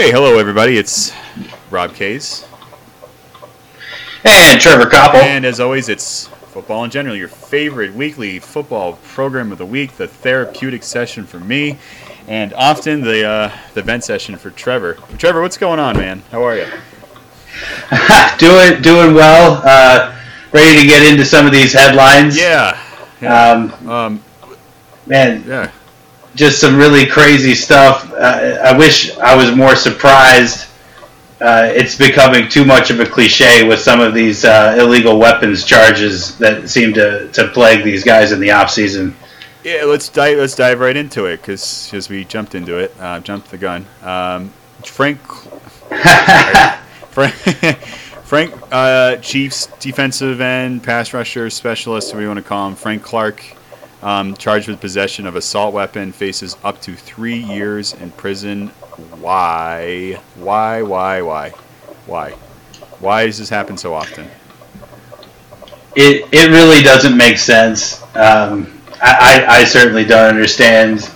Hey, hello everybody. It's Rob Case. And Trevor Koppel. And as always, it's football in general, your favorite weekly football program of the week, the therapeutic session for me, and often the uh, the vent session for Trevor. Trevor, what's going on, man? How are you? doing doing well. Uh, ready to get into some of these headlines. Yeah. yeah. Um, um, man. Yeah. Just some really crazy stuff. Uh, I wish I was more surprised. Uh, it's becoming too much of a cliche with some of these uh, illegal weapons charges that seem to, to plague these guys in the off season. Yeah, let's dive let's dive right into it because we jumped into it, uh, jumped the gun. Um, Frank, Frank, Frank uh, Chiefs defensive end, pass rusher specialist, what do you want to call him? Frank Clark, um, charged with possession of assault weapon, faces up to three years in prison. Why? Why? Why? Why? Why? Why does this happen so often? It it really doesn't make sense. Um, I, I, certainly don't understand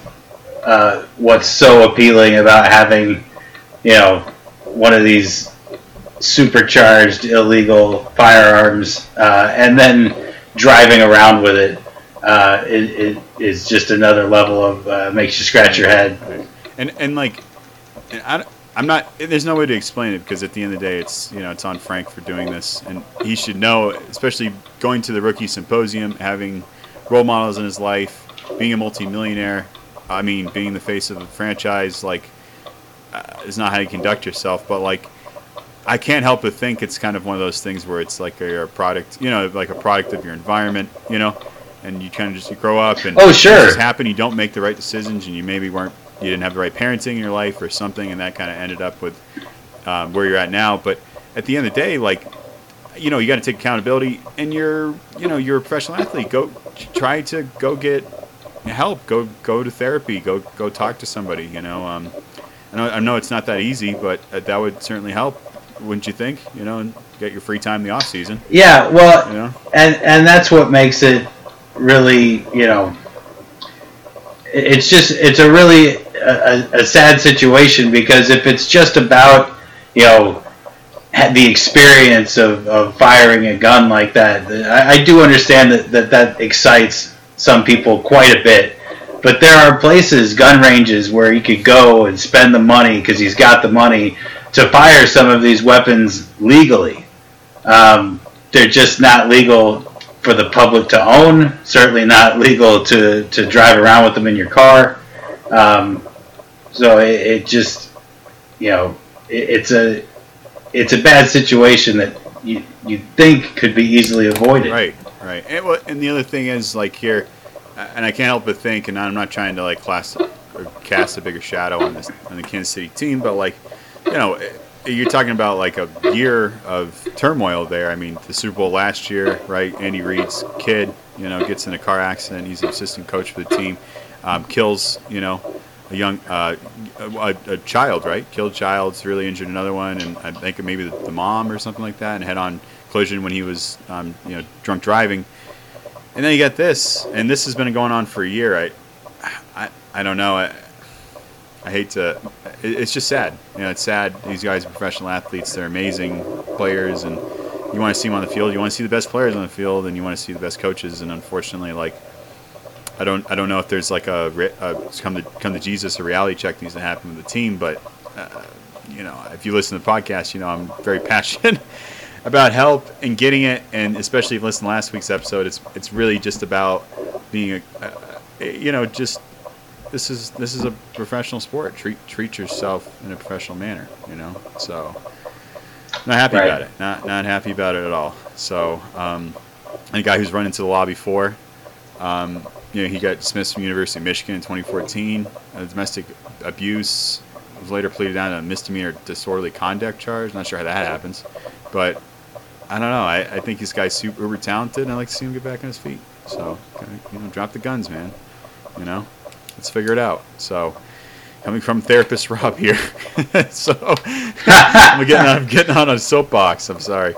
uh, what's so appealing about having, you know, one of these supercharged illegal firearms uh, and then driving around with it. Uh, it, it is just another level of uh, makes you scratch your head. And and like, and I, I'm not. There's no way to explain it because at the end of the day, it's you know it's on Frank for doing this, and he should know, especially going to the rookie symposium, having role models in his life, being a multimillionaire. I mean, being the face of the franchise, like, uh, is not how you conduct yourself. But like, I can't help but think it's kind of one of those things where it's like a, a product, you know, like a product of your environment, you know, and you kind of just you grow up and oh sure, things happen. You don't make the right decisions, and you maybe weren't, you didn't have the right parenting in your life or something, and that kind of ended up with um, where you're at now. But at the end of the day, like you know, you got to take accountability, and you're, you know, you're a professional athlete. Go try to go get help. Go go to therapy. Go go talk to somebody. You know, um, I know I know it's not that easy, but uh, that would certainly help, wouldn't you think? You know, and get your free time in the off season. Yeah, well, you know? and and that's what makes it really, you know, it's just it's a really a, a sad situation because if it's just about you know the experience of, of firing a gun like that. I, I do understand that, that that excites some people quite a bit, but there are places, gun ranges, where he could go and spend the money because he's got the money to fire some of these weapons legally. Um, they're just not legal for the public to own. Certainly not legal to, to drive around with them in your car. Um, so it, it, just, you know, it, it's a it's a bad situation that you you think could be easily avoided. Right, right. And, well, and the other thing is like here, and I can't help but think, and I'm not trying to like class or cast a bigger shadow on this on the Kansas City team, but like, you know, you're talking about like a year of turmoil there. I mean, the Super Bowl last year, right? Andy Reid's kid, you know, gets in a car accident. He's an assistant coach for the team, um, kills, you know, a young uh, a, a, child, right? Killed child, really injured another one, and I think maybe the, the mom or something like that, and head-on collision when he was, um, you know, drunk driving. And then you get this, and this has been going on for a year. I, I, I don't know. I, I hate to. It's just sad. You know, it's sad. These guys are professional athletes. They're amazing players, and you want to see them on the field. You want to see the best players on the field, and you want to see the best coaches. And unfortunately, like I don't I don't know if there's like a, a come to come to Jesus a reality check needs to happen with the team, but uh, you know if you listen to the podcast, you know I'm very passionate about help and getting it, and especially if you listen to last week's episode, it's it's really just about being a, you know just this is this is a professional sport. Treat treat yourself in a professional manner, you know. So not happy right. about it. Not not happy about it at all. So um, a guy who's run into the law before. Um, you know, he got dismissed from University of Michigan in 2014. Uh, domestic abuse was later pleaded down to a misdemeanor disorderly conduct charge. Not sure how that happens, but I don't know. I, I think this guy's super uber talented, and I'd like to see him get back on his feet. So, you know, drop the guns, man. You know, let's figure it out. So, coming from therapist Rob here, so I'm getting on, I'm getting on a soapbox. I'm sorry.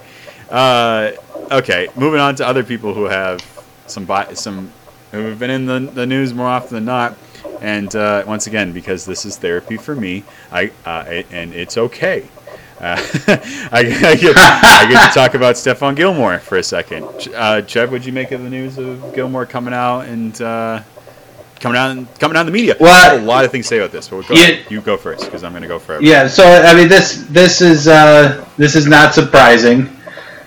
Uh, okay, moving on to other people who have some some who have been in the, the news more often than not. And uh, once again, because this is therapy for me, I uh, and it's okay. Uh, I, I, get, I, get, to talk about Stephon Gilmore for a second. Uh, Trev, what'd you make of the news of Gilmore coming out and uh, coming out coming in the media? Well, a lot of things to say about this, but go yeah, you go first because I'm going to go first. Yeah, so I mean, this this is uh, this is not surprising.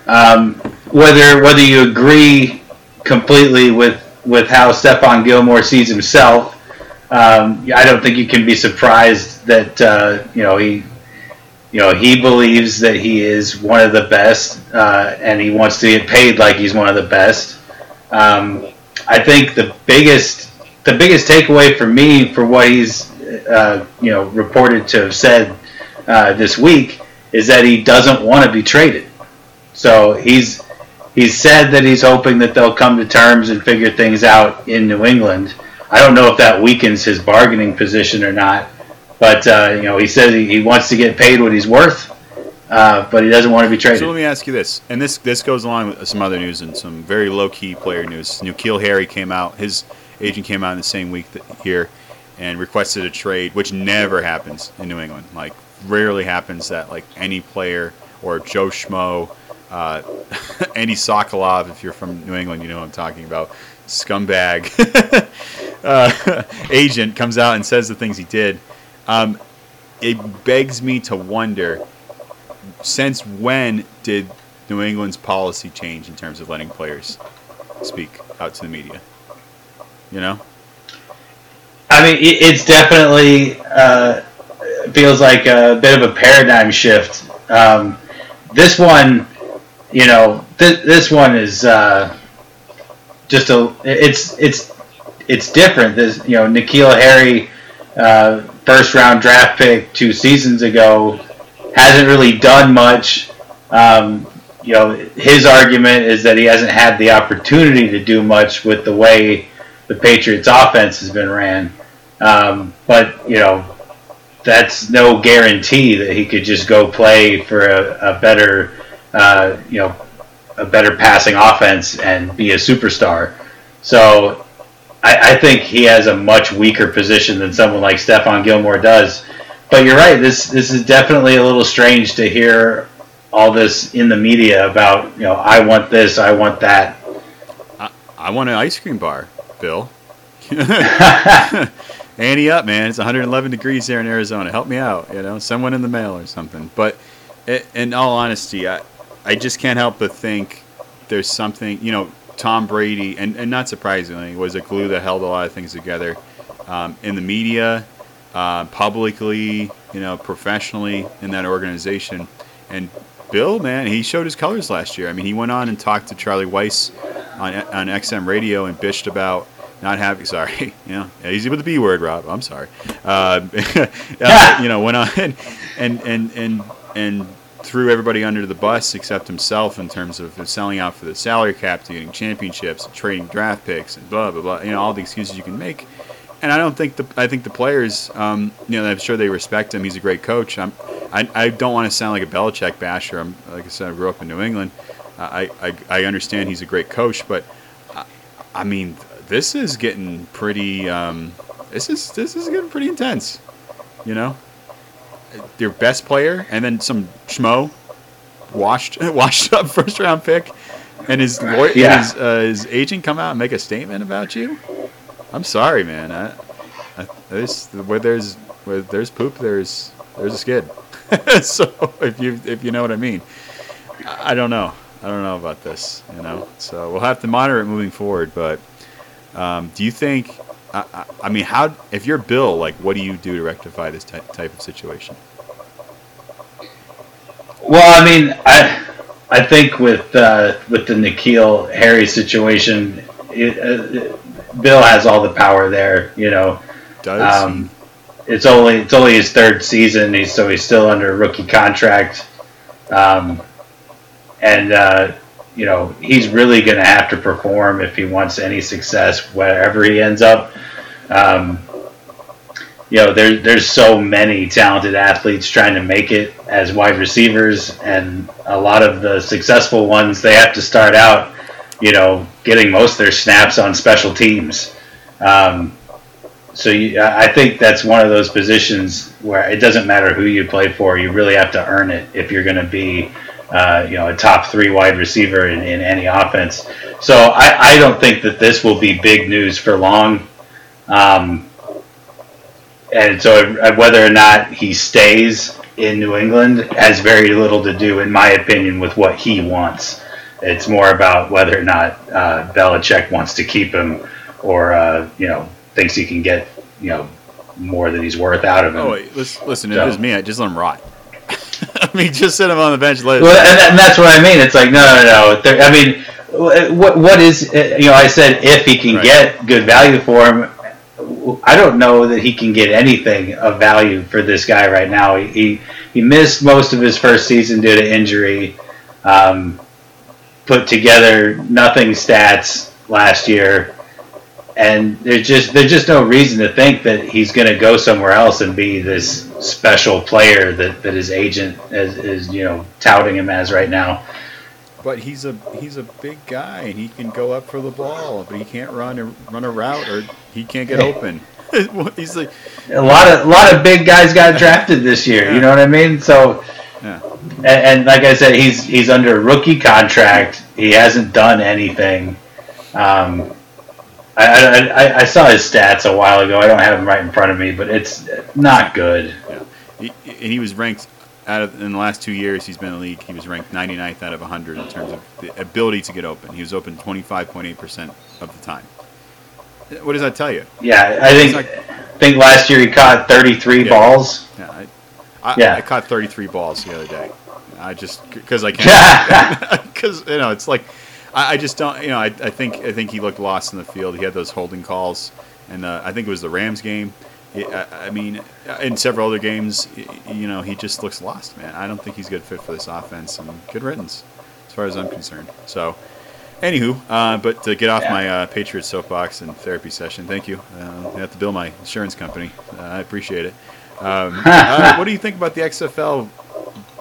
Um, whether whether you agree completely with with how Stephon Gilmore sees himself, um, I don't think you can be surprised that uh, you know he you know he believes that he is one of the best, uh, and he wants to get paid like he's one of the best. Um, I think the biggest the biggest takeaway for me for what he's uh, you know reported to have said uh, this week is that he doesn't want to be traded. So he's he's said that he's hoping that they'll come to terms and figure things out in New England. I don't know if that weakens his bargaining position or not, but uh, you know he says he, he, wants to get paid what he's worth, uh, but he doesn't want to be traded. So let me ask you this, and this this goes along with some other news and some very low key player news. N'Keal Harry came out, his agent came out in the same week here, and requested a trade, which never happens in New England. Like rarely happens that like any player or Joe Schmo uh, Andy Sokoloff, if you're from New England, you know what I'm talking about. Scumbag uh, agent comes out and says the things he did. Um, it begs me to wonder since when did New England's policy change in terms of letting players speak out to the media? You know? I mean, it's definitely uh, feels like a bit of a paradigm shift. Um, this one you know, th- this one is uh, just a. It's it's it's different. This you know, N'Keal Harry, uh, first round draft pick two seasons ago, hasn't really done much. Um, you know, his argument is that he hasn't had the opportunity to do much with the way the Patriots' offense has been ran. Um, but you know, that's no guarantee that he could just go play for a, a better uh, you know, a better passing offense and be a superstar. So I, I, think he has a much weaker position than someone like Stephon Gilmore does. But you're right. This this is definitely a little strange to hear all this in the media about you know I want this, I want that. I, I want an ice cream bar, Bill. Annie up, man. It's 111 degrees here in Arizona. Help me out. You know, someone in the mail or something. But in all honesty, I, I just can't help but think there's something, you know, Tom Brady, and, and not surprisingly, was a glue that held a lot of things together um, in the media, uh, publicly, you know, professionally in that organization. And Bill, man, he showed his colors last year. I mean, he went on and talked to Charlie Weis on, on XM radio and bitched about not having sorry yeah, easy with the b word rob i'm sorry uh, uh, you know went on and and and and, and threw everybody under the bus except himself in terms of selling out for the salary cap to getting championships trading draft picks and blah blah blah. You know all the excuses you can make. And I don't think the I think the players, um, you know, I'm sure they respect him. He's a great coach. I'm, I, I don't want to sound like a Belichick basher. I'm like I said, I grew up in New England. I, I, I understand he's a great coach, but I, I mean, this is getting pretty. Um, this is this is getting pretty intense. You know, their best player, and then some schmo washed washed up first round pick, and his lawyer, yeah. his, uh, his agent come out and make a statement about you. I'm sorry, man. I, I, there's where there's where there's poop, there's there's a skid. so if you if you know what I mean, I, I don't know. I don't know about this, you know. So we'll have to monitor it moving forward. But um, do you think I, I, mean, how if you're Bill, like, what do you do to rectify this type, type of situation? Well, I mean, I I think with uh, with the N'Keal Harry situation, it, uh, Bill has all the power there. You know, does um, it's only it's only his third season, he's, so he's still under a rookie contract, um, and uh, you know he's really going to have to perform if he wants any success wherever he ends up. Um, you know, there, there's so many talented athletes trying to make it as wide receivers, and a lot of the successful ones they have to start out, you know, getting most of their snaps on special teams. Um, so you, I think that's one of those positions where it doesn't matter who you play for. You really have to earn it if you're going to be, uh, you know, a top three wide receiver in, in any offense. So I, I don't think that this will be big news for long. Um, and so whether or not he stays in New England has very little to do, in my opinion, with what he wants. It's more about whether or not uh, Belichick wants to keep him, or uh, you know thinks he can get you know more than he's worth out of him. Oh, wait, listen, listen so. if it was me, I'd just let him rot. I mean, just sit him on the bench. Let well, and, and, that's what I mean. It's like no, no, no. There, I mean, what what is you know? I said if he can right. get good value for him, I don't know that he can get anything of value for this guy right now. He he, he missed most of his first season due to injury. Um, put together nothing stats last year, and there's just there's just no reason to think that he's going to go somewhere else and be this special player that, that his agent is, is you know touting him as right now. But he's a he's a big guy and he can go up for the ball, but he can't run or run a route or he can't get open. he's like a lot of a lot of big guys got drafted this year. Yeah. You know what I mean? So, yeah. And, and, like I said, he's he's under a rookie contract. He hasn't done anything. Um, I, I, I, saw his stats a while ago. I don't have them right in front of me, but it's not good. Yeah. He, and he was ranked out of in the last two years he's been in the league, he was ranked 99th out of 100 in terms of the ability to get open. He was open 25.8% of the time. What does that tell you? Yeah, I think like, think last year he caught 33 yeah, balls. Yeah, I, I, yeah. I caught 33 balls the other day. I just because I can't because you know it's like I, I, just don't you know I, I think I think he looked lost in the field. He had those holding calls, and uh, I think it was the Rams game I mean, in several other games, you know, he just looks lost, man. I don't think he's a good fit for this offense, and good riddance, as far as I'm concerned. So, anywho, uh, but to get off yeah. my uh, Patriot soapbox and therapy session, thank you. Uh, I have to bill my insurance company. Uh, I appreciate it. Um, uh, what do you think about the XFL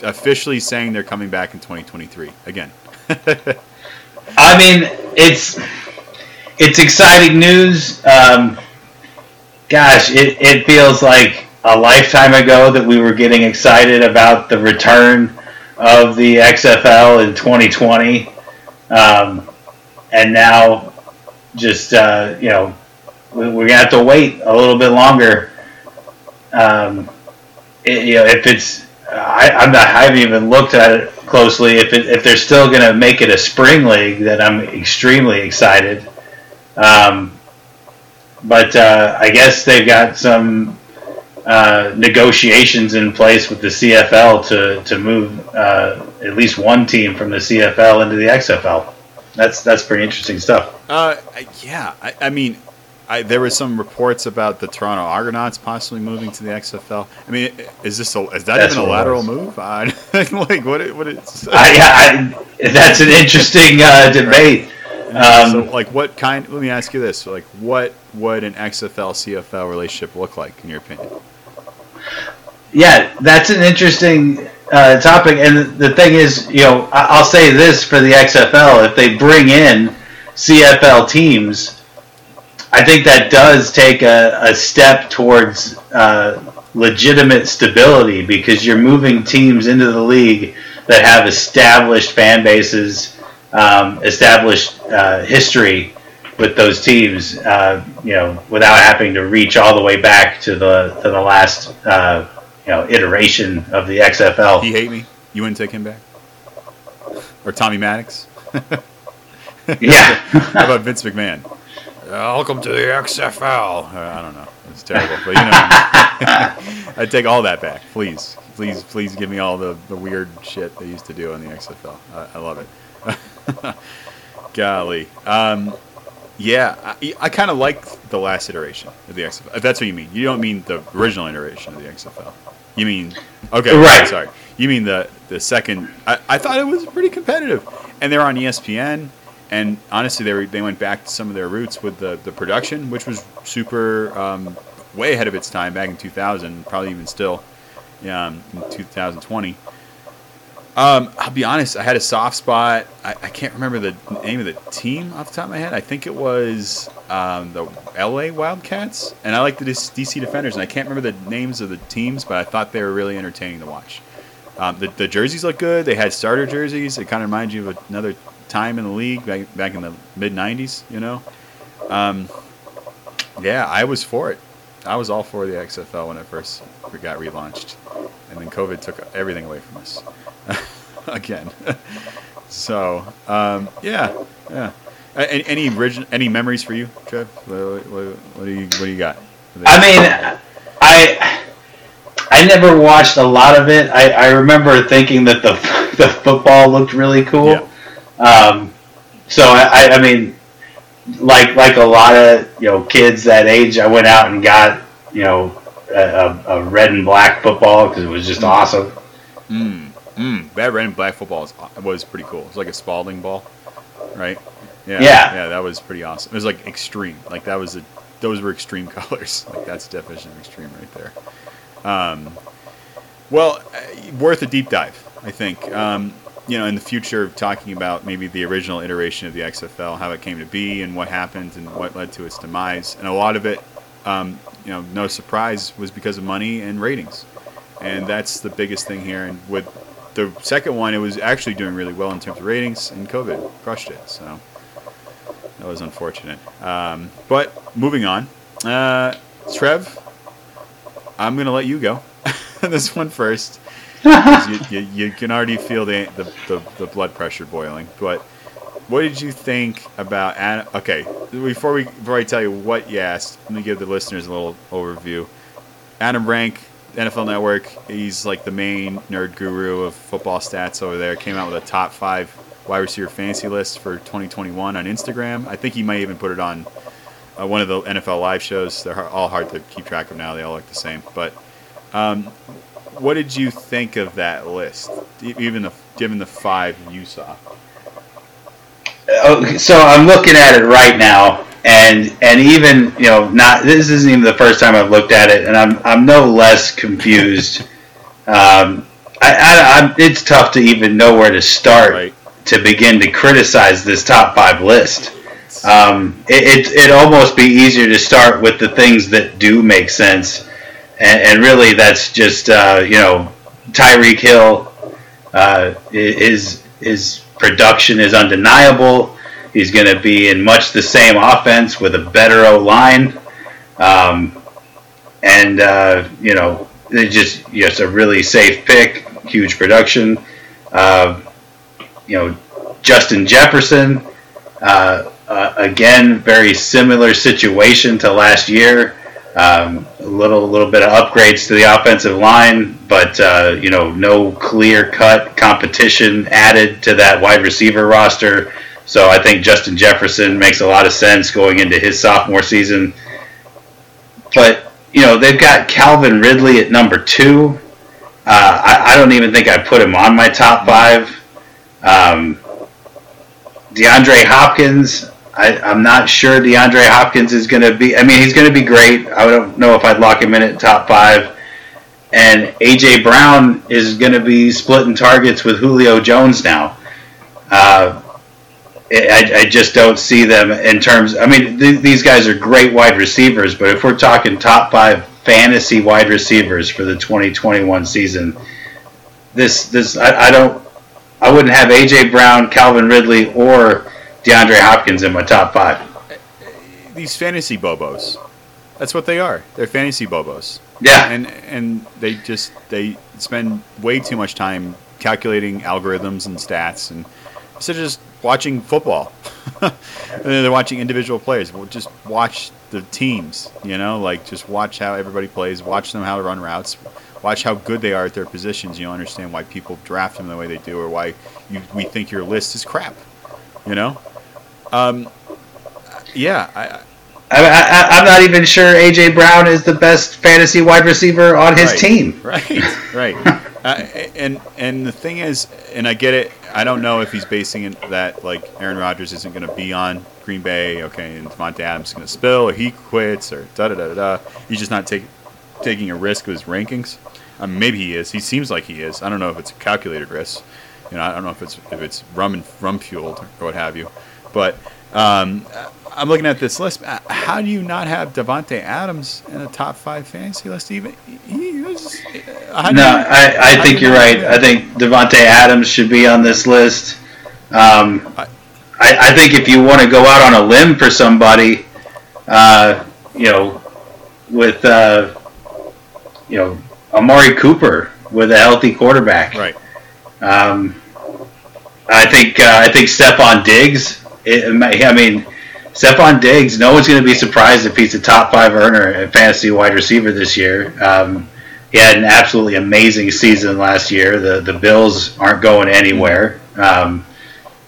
officially saying they're coming back in 2023 again? I mean, it's it's exciting news. Um, gosh, it, it feels like a lifetime ago that we were getting excited about the return of the XFL in 2020. Um, and now, just, uh, you know, we, are to have to wait a little bit longer. Um, it, you know, if it's, I, I'm not, I haven't even looked at it closely. If, it, if they're still going to make it a spring league, then I'm extremely excited. Um, but uh, I guess they've got some uh, negotiations in place with the CFL to to move uh, at least one team from the CFL into the XFL. That's that's pretty interesting stuff. Uh, yeah, I, I mean, I, there were some reports about the Toronto Argonauts possibly moving to the XFL. I mean, is this a, is that that's even a lateral move? like what? What is? I, I, that's an interesting uh, debate. Um, so, like, what kind? Let me ask you this: like, what would an XFL CFL relationship look like, in your opinion? Yeah, that's an interesting uh, topic. And the thing is, you know, I'll say this for the XFL: if they bring in CFL teams, I think that does take a, a step towards uh, legitimate stability because you're moving teams into the league that have established fan bases um, established uh, history with those teams, uh, you know, without having to reach all the way back to the to the last uh, you know iteration of the XFL. He hate me. You wouldn't take him back, or Tommy Maddox. yeah. How about Vince McMahon? Welcome to the XFL. Uh, I don't know. It's terrible, but you know, I take all that back, please, please, please give me all the, the weird shit they used to do on the XFL. I, I love it. Golly. Um, yeah, I, I kind of like the last iteration of the XFL. If that's what you mean, you don't mean the original iteration of the XFL. You mean okay? Right. Sorry. You mean the the second? I, I thought it was pretty competitive, and they're on ESPN. And honestly, they were, they went back to some of their roots with the the production, which was super um, way ahead of its time back in 2000, probably even still, um, in 2020. Um, I'll be honest. I had a soft spot. I, I, can't remember the name of the team off the top of my head. I think it was um, the L.A. Wildcats, and I like the DC Defenders. And I can't remember the names of the teams, but I thought they were really entertaining to watch. Um, the, the jerseys look good. They had starter jerseys. It kind of reminds you of another time in the league back, back in the mid '90s. You know. Um, yeah, I was for it. I was all for the XFL when it first got relaunched, and then COVID took everything away from us. again. so um, yeah, yeah. Any, any origin, any memories for you, Trev? What, what, what, do you what do you got? I mean, I I never watched a lot of it. I, I remember thinking that the the football looked really cool. Yeah. Um, so I, I mean, like like a lot of you know kids that age, I went out and got you know a, a red and black football because it was just mm. awesome. Mm. Mm, that red and black football was, was pretty cool. It was like a Spalding ball, right? Yeah, yeah, yeah. That was pretty awesome. It was like extreme. Like that was a, those were extreme colors. Like that's the definition of extreme right there. Um, well, uh, worth a deep dive, I think. Um, you know, in the future, talking about maybe the original iteration of the XFL, how it came to be, and what happened, and what led to its demise, and a lot of it, um, you know, no surprise, was because of money and ratings, and that's the biggest thing here. And with the second one, it was actually doing really well in terms of ratings, and COVID crushed it. So that was unfortunate. Um, but moving on, uh, Trev, I'm gonna let you go this one first. You, you, you, can already feel the, the, the, the, blood pressure boiling. But what did you think about? Adam, okay, before we before I tell you what you asked, let me give the listeners a little overview. Adam Rank NFL Network. He's like the main nerd guru of football stats over there. Came out with a top five wide receiver fantasy list for 2021 on Instagram. I think he might even put it on uh, one of the NFL live shows. They're all hard to keep track of now. They all look the same. But um, what did you think of that list? Even the, given the five you saw. Oh, so I'm looking at it right now, and and even you know not this isn't even the first time I've looked at it, and I'm I'm no less confused. um, I, I, it's tough to even know where to start right. to begin to criticize this top five list. Um, it, it it'd almost be easier to start with the things that do make sense, and, and really that's just uh, you know Tyreek Hill, uh, his his production is undeniable. He's going to be in much the same offense with a better O line, um, and uh, you know, it's just just a really safe pick, huge production. Uh, you know, Justin Jefferson, uh, uh again, very similar situation to last year. Um, little a little bit of upgrades to the offensive line, but uh, you know, no clear cut competition added to that wide receiver roster. So I think Justin Jefferson makes a lot of sense going into his sophomore season. But, you know, they've got Calvin Ridley at number two. Uh, I, I, don't even think I put him on my top five. Um, DeAndre Hopkins, I, am not sure DeAndre Hopkins is going to be. I mean, he's going to be great. I don't know if I'd lock him in at top five. And AJ Brown is going to be splitting targets with Julio Jones now. Uh, I, I, just don't see them in terms. I mean, th- these guys are great wide receivers, but if we're talking top five fantasy wide receivers for the 2021 season, this this I, I don't. I wouldn't have AJ Brown, Calvin Ridley, or DeAndre Hopkins in my top five. These fantasy bobos, that's what they are. They're fantasy bobos. Yeah, and and they just they spend way too much time calculating algorithms and stats and instead of just watching football. and then they're watching individual players. Well, just watch the teams, you know, like just watch how everybody plays, watch them how to run routes, watch how good they are at their positions. You'll understand why people draft them the way they do or why you, we think your list is crap, you know? Um, yeah, I, I, am not even sure AJ Brown is the best fantasy wide receiver on his right, team. Right, right. uh, and and the thing is, and I get it. I don't know if he's basing it that like Aaron Rodgers isn't going to be on Green Bay, okay, and Davante Adams is going to spill, or he quits, or da da da da. He's just not taking taking a risk with his rankings. Um, maybe he is. He seems like he is. I don't know if it's a calculated risk. You know, I don't know if it's if it's rum and rum fueled or what have you, but um, I'm looking at this list. Uh, how do you not have Davante Adams in a top five fantasy list? Even he was, uh, no, you, I, I think you're right. I think Davante Adams should be on this list. Um, I, I, think if you want to go out on a limb for somebody, uh, you know, with uh, you know Amari Cooper with a healthy quarterback, right? Um, I think uh, I think Stefon Diggs. It, I mean, Stefon Diggs. No one's going to be surprised if he's a top five earner and fantasy wide receiver this year. Um, he had an absolutely amazing season last year. The the Bills aren't going anywhere. Um,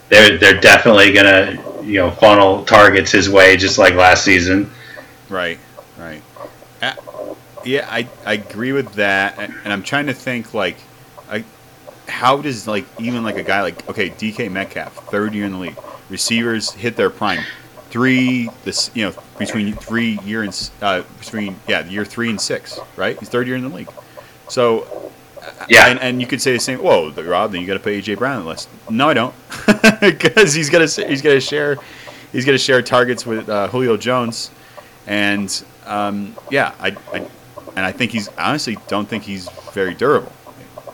they're they're definitely going to you know funnel targets his way just like last season. Right, right. Yeah, I I agree with that, and I'm trying to think like, I how does like even like a guy like okay DK Metcalf, third year in the league, receivers hit their prime, three this you know between three year and uh, between yeah year three and six right? He's third year in the league, so yeah. and, and you could say the same whoa Rob then you got to put AJ Brown on the list. No I don't. Because he's gonna he's gonna share he's gonna share targets with uh, Julio Jones. And um, yeah I, I and I think he's honestly don't think he's very durable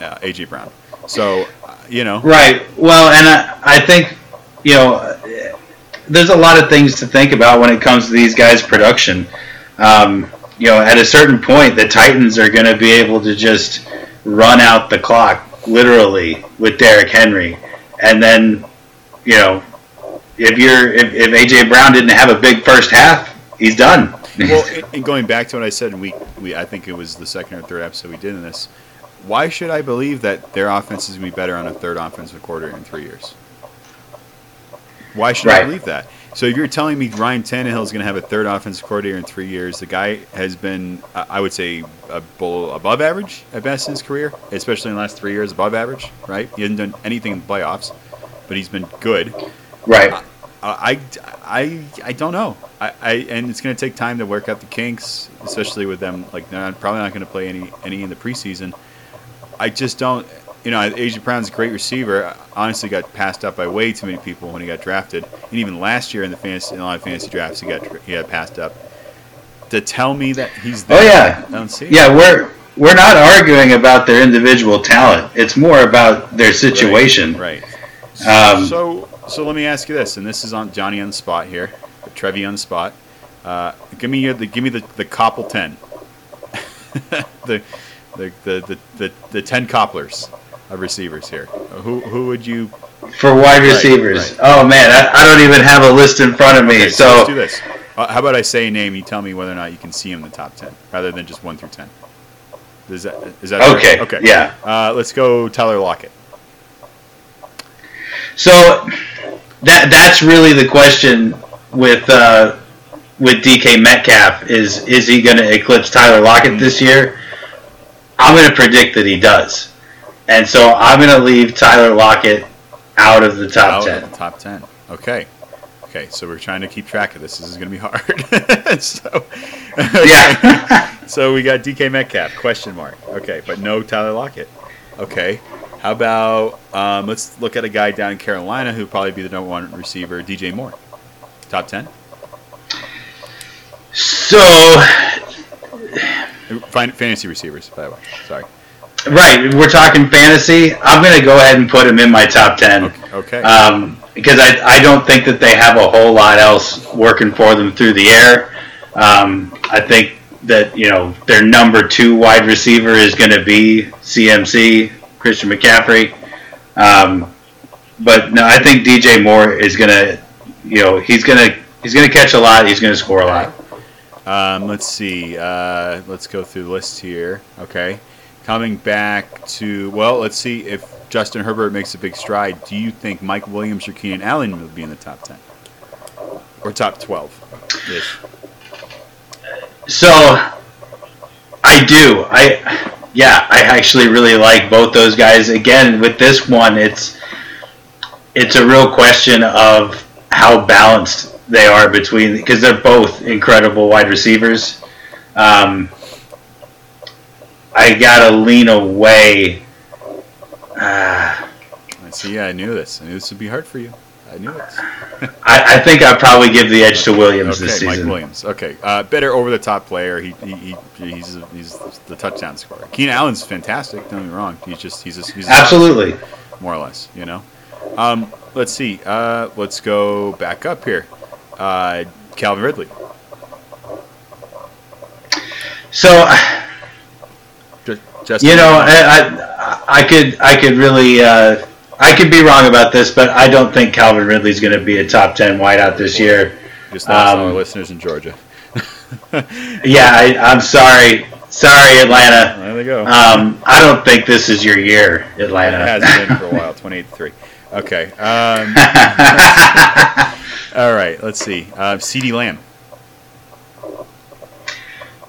uh, AJ Brown. So, you know. Right. Well, and I, I think, you know, there's a lot of things to think about when it comes to these guys' production. Um, you know, at a certain point, the Titans are going to be able to just run out the clock, literally, with Derrick Henry. And then, you know, if you're if, if AJ Brown didn't have a big first half, he's done. well, and going back to what I said, we we I think it was the second or third episode we did in this why should I believe that their offense is going to be better on a third offensive quarter in three years? Why should right. I believe that? So if you're telling me Ryan Tannehill is going to have a third offensive coordinator in three years, the guy has been, I would say, above average at best in his career, especially in the last three years, above average, right? He hasn't done anything in the playoffs, but he's been good. Right. I, I, I, don't know. I, I and it's going to take time to work out the kinks, especially with them. Like they're not, probably not going to play any any in the preseason. I just don't. You know, AJ Brown's a great receiver. Honestly, got passed up by way too many people when he got drafted, and even last year in the fantasy, in a lot of fantasy drafts, he got he got passed up. To tell me that he's there, oh yeah, I don't see. Yeah, we're we're not arguing about their individual talent. It's more about their situation. Right. right. Um, so so let me ask you this, and this is on Johnny on the spot here, Trevi on the spot. Uh, give me the give me the the Koppel ten. the the the, the, the, the ten copplers of receivers here. Who who would you for wide receivers? Right, right. Oh man, I, I, don't even have a list in front of me. Okay, so, so let's do this. Uh, how about I say a name? You tell me whether or not you can see him in the top ten, rather than just one through ten. Is that is that okay? Okay. Yeah. Uh, let's go, Tyler Lockett. So that that's really the question with uh, with DK Metcalf is is he going to eclipse Tyler Lockett mm-hmm. this year? I'm going to predict that he does. And so I'm going to leave Tyler Lockett out of the top out 10. Of the top 10. Okay. Okay, so we're trying to keep track of this. This is going to be hard. so, yeah. so we got DK Metcalf, question mark. Okay, but no Tyler Lockett. Okay. How about um, let's look at a guy down in Carolina who probably be the number one receiver, DJ Moore. Top 10? So Fantasy receivers, by the way. Sorry. Right, we're talking fantasy. I'm going to go ahead and put him in my top ten. Okay. okay. Um, because I, I don't think that they have a whole lot else working for them through the air. Um, I think that you know their number two wide receiver is going to be CMC Christian McCaffrey. Um, but no, I think DJ Moore is going to, you know, he's going to he's going to catch a lot. He's going to score a lot. Um, let's see. Uh, let's go through the list here. Okay. Coming back to, well, let's see if Justin Herbert makes a big stride. Do you think Mike Williams or Keenan Allen will be in the top 10? Or top 12 ish? So, I do. I. Yeah, I actually really like both those guys. Again, with this one, it's it's a real question of how balanced they are between because they're both incredible wide receivers. Um, I gotta lean away. Uh, See, yeah, I knew this. I knew this would be hard for you. I knew it. I, I, think I'd probably give the edge to Williams okay, this season. Mike Williams. Okay, uh, better over the top player. He, he, he he's he's the touchdown scorer. Keenan Allen's fantastic. Don't get me wrong. He's just he's a, he's absolutely more or less. You know. Um, let's see. Uh, let's go back up here. Uh, Calvin Ridley. So, just, you know, I, I, I could I could really. Uh, I could be wrong about this, but I don't think Calvin Ridley's going to be a top ten wideout this year. Just lost um, all our listeners in Georgia. yeah, I, am sorry, sorry, Atlanta. There they go. Um, I don't think this is your year, Atlanta. It has been for a while. Twenty-eight three. Okay. Um, all right. Let's see. Uh, CeeDee Lamb.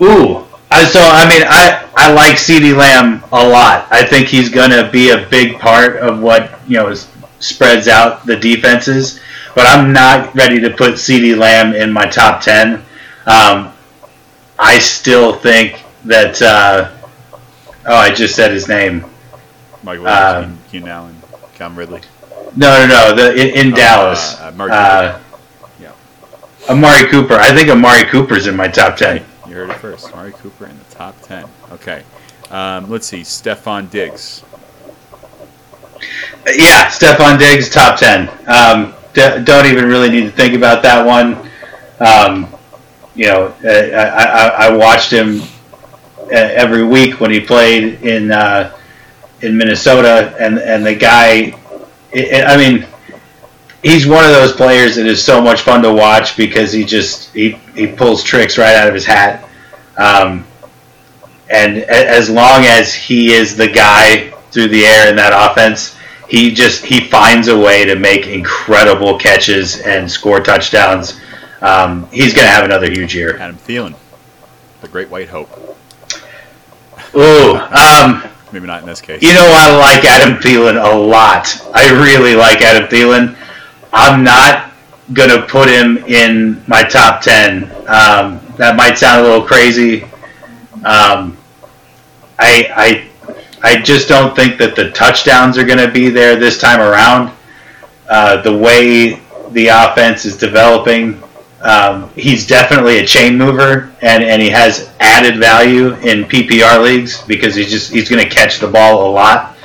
Ooh, so I mean, I I like CeeDee Lamb a lot. I think he's going to be a big part of what you know spreads out the defenses. But I'm not ready to put CeeDee Lamb in my top ten. Um, I still think that. Uh, oh, I just said his name. Mike Williams, uh, Keenan Allen, Cam Ridley. No, no, no. The in, in oh, Dallas. Uh, uh, yeah. Amari Cooper. I think Amari Cooper's in my top ten. Heard it first. Amari Cooper in the top ten. Okay. Um, let's see. Stefon Diggs. Yeah, Stefon Diggs, top ten. Um, d- don't even really need to think about that one. Um, you know, I, I, I, watched him every week when he played in uh, in Minnesota, and and the guy, it, I mean, he's one of those players that is so much fun to watch because he just he, he pulls tricks right out of his hat. Um, and as long as he is the guy through the air in that offense, he just he finds a way to make incredible catches and score touchdowns. Um, he's going to have another huge year. Adam Thielen, the great white hope. Ooh, um, maybe not in this case. You know, I like Adam Thielen a lot. I really like Adam Thielen. I'm not going to put him in my top ten. Um, that might sound a little crazy. Um, I, I, I just don't think that the touchdowns are going to be there this time around. Uh, the way the offense is developing, um, he's definitely a chain mover, and, and he has added value in PPR leagues because he's just he's going to catch the ball a lot.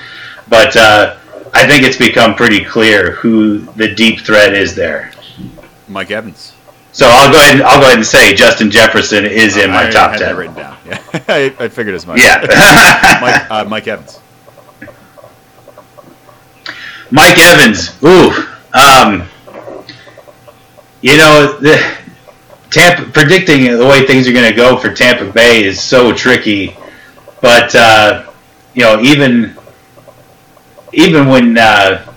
But uh, I think it's become pretty clear who the deep threat is there. Mike Evans. So I'll go ahead. And, I'll go ahead and say Justin Jefferson is in my I top had ten. Written down. Yeah, I, I figured as much. Yeah. Mike, uh, Mike Evans. Mike Evans. Ooh. Um, you know, the, Tampa predicting the way things are going to go for Tampa Bay is so tricky. But uh, you know, even even when uh,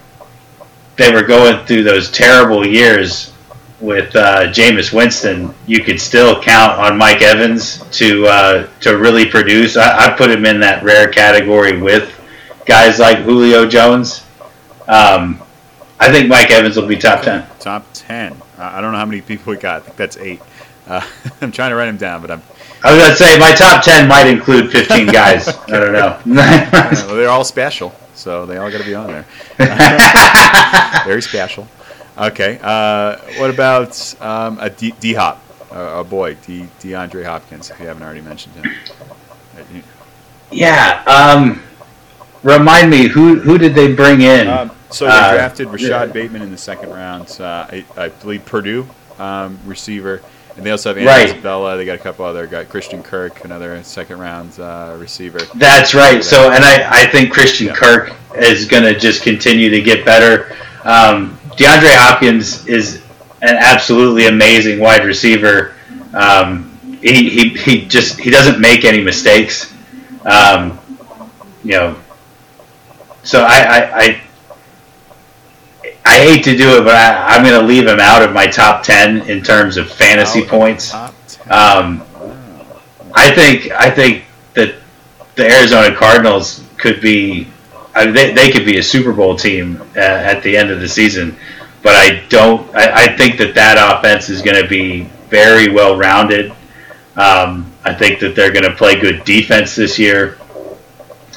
they were going through those terrible years with uh, Jameis Winston, you could still count on Mike Evans to uh, to really produce. I, I, put him in that rare category with guys like Julio Jones. Um, I think Mike Evans will be top ten. Top ten. I don't know how many people we got. I think that's eight. Uh, I'm trying to write them down, but I'm. I was gonna say my top ten might include 15 guys. I don't know. well, they're all special, so they all got to be on there. very special. Okay. Uh, what about um, a D, D Hop, a, a boy, D, DeAndre Hopkins? If you haven't already mentioned him. Yeah. Um, remind me who who did they bring in? Um, so they uh, drafted Rashod Bateman in the second round. Uh, I, I, believe Purdue um, receiver. And they also have Andy right. Isabella. They got a couple other guys. Christian Kirk, another second round uh, receiver. That's right. So, and I, I think Christian yeah. Kirk is going to just continue to get better. Um, DeAndre Hopkins is an absolutely amazing wide receiver. Um, he, he, he just he doesn't make any mistakes. Um, you know, so I, I, I I hate to do it, but I, am going to leave him out of my top ten in terms of fantasy out points. Um, I think I think that the Arizona Cardinals could be I mean, they, they could be a Super Bowl team uh, at the end of the season, but I don't. I, I think that that offense is going to be very well rounded. Um, I think that they're going to play good defense this year,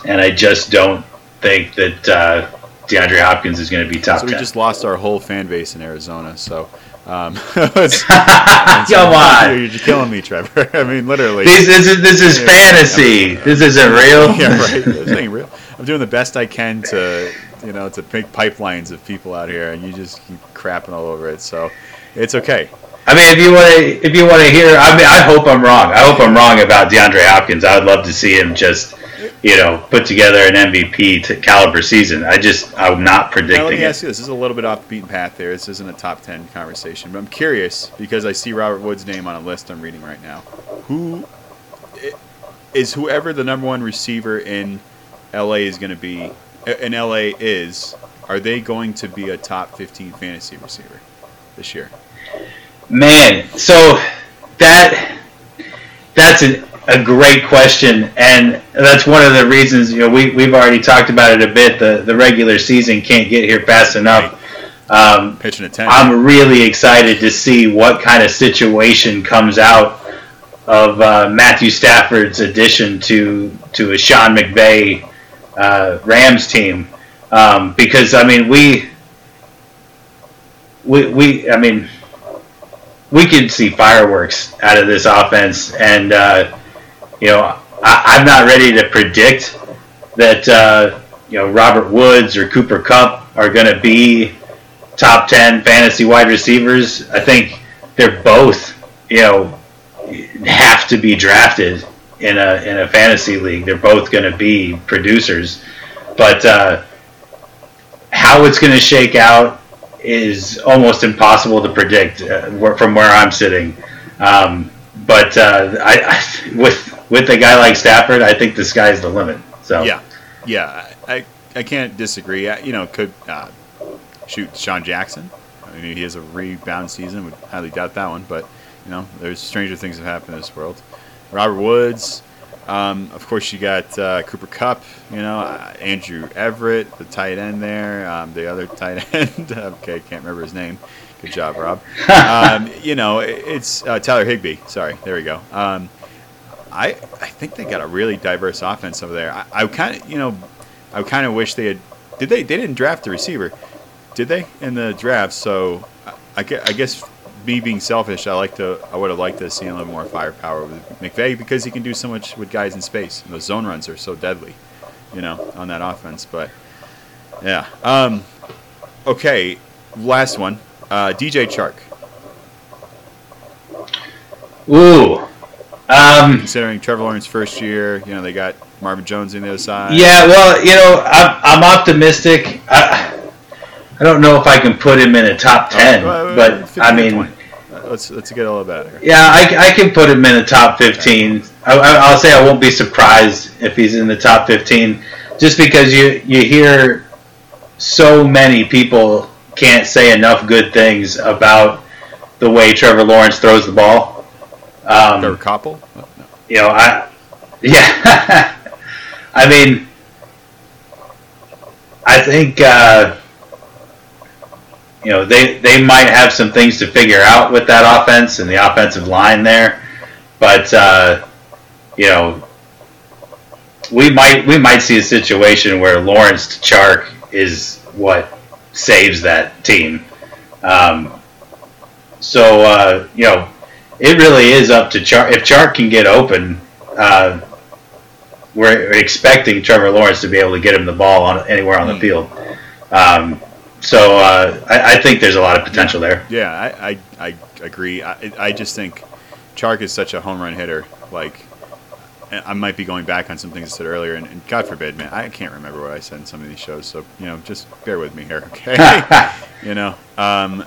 and I just don't think that uh, DeAndre Hopkins is going to be top. So we 10. just lost our whole fan base in Arizona. So. Um, Come on, you're, you're killing me, Trevor. I mean, literally. This, this is this is fantasy. This isn't real. yeah, right. This ain't real. I'm doing the best I can to, you know, to make pipelines of people out here, and you just keep crapping all over it. So, it's okay. I mean, if you want to, if you want to hear, I mean, I hope I'm wrong. I hope I'm wrong about DeAndre Hopkins. I would love to see him just, you know, put together an MVP to caliber season. I just, I'm not Now, predicting let me it. ask you this. This is a little bit off the beaten path there. This isn't a top 10 conversation, but I'm curious because I see Robert Wood's name on a list I'm reading right now. Who is whoever the number one receiver in LA is going to be, in LA is, are they going to be a top 15 fantasy receiver this year? Man, so that that's an, a great question, and that's one of the reasons you know we we've already talked about it a bit. The the regular season can't get here fast enough. Um, Pitching a 10. I'm really excited to see what kind of situation comes out of uh, Matthew Stafford's addition to to a Sean McVay uh, Rams team, um, because I mean we we we I mean we could see fireworks out of this offense, and uh, you know I, I'm not ready to predict that uh, you know Robert Woods or Cooper Kupp are going to be top 10 fantasy wide receivers. I think they're both, you know, have to be drafted in a in a fantasy league. They're both going to be producers, but uh, how it's going to shake out is almost impossible to predict uh, from where I'm sitting. Um, but uh, I, I with with a guy like Stafford, I think the sky's the limit. So Yeah, yeah, I I can't disagree. I, you know, could uh, shoot Sean Jackson. I mean, he has a rebound season. Would highly doubt that one, but you know, there's stranger things that happen in this world. Robert Woods, um, of course, you got uh, Cooper Kupp. You know, uh, Andrew Everett, the tight end there. Um, the other tight end. okay, can't remember his name. Good job, Rob. um, you know, it- it's uh, Tyler Higbee. Sorry, there we go. Um, I I think they got a really diverse offense over there. I, I kind of you know, I kind of wish they had. Did they? They didn't draft a receiver, did they? In the draft, so I I guess me being selfish, I like to. I would have liked to see a little more firepower with McVay because he can do so much with guys in space. And those zone runs are so deadly, you know, on that offense. But yeah. Um, okay, last one. Uh, DJ Chark. ooh. Um, Considering Trevor Lawrence first year, you know they got Marvin Jones on the other side. Yeah, well, you know, I'm, I'm optimistic. I, I don't know if I can put him in a top ten, Well, but 50 I mean, let's let's get a little better. yeah, I, I can put him in the top fifteen. I, I- I'll say I won't be surprised if he's in the top fifteen, just because you you hear so many people can't say enough good things about the way Trevor Lawrence throws the ball. Um, Trevor Koppel. Oh, no. you know, I yeah, I mean, I think uh, you know they they might have some things to figure out with that offense and the offensive line there, but uh, you know, we might we might see a situation where Lawrence to Chark is what saves that team. Um, so uh, you know, it really is up to Chark. If Chark can get open, uh, we're expecting Trevor Lawrence to be able to get him the ball on anywhere on the Hmm. field. Um, so uh, I, I think there's a lot of potential there. Yeah, I, I, I agree. I, I just think Chark is such a home run hitter. Like, I might be going back on some things I said earlier, and, and God forbid, man, I can't remember what I said in some of these shows. So you know, just bear with me here, okay? you know, um,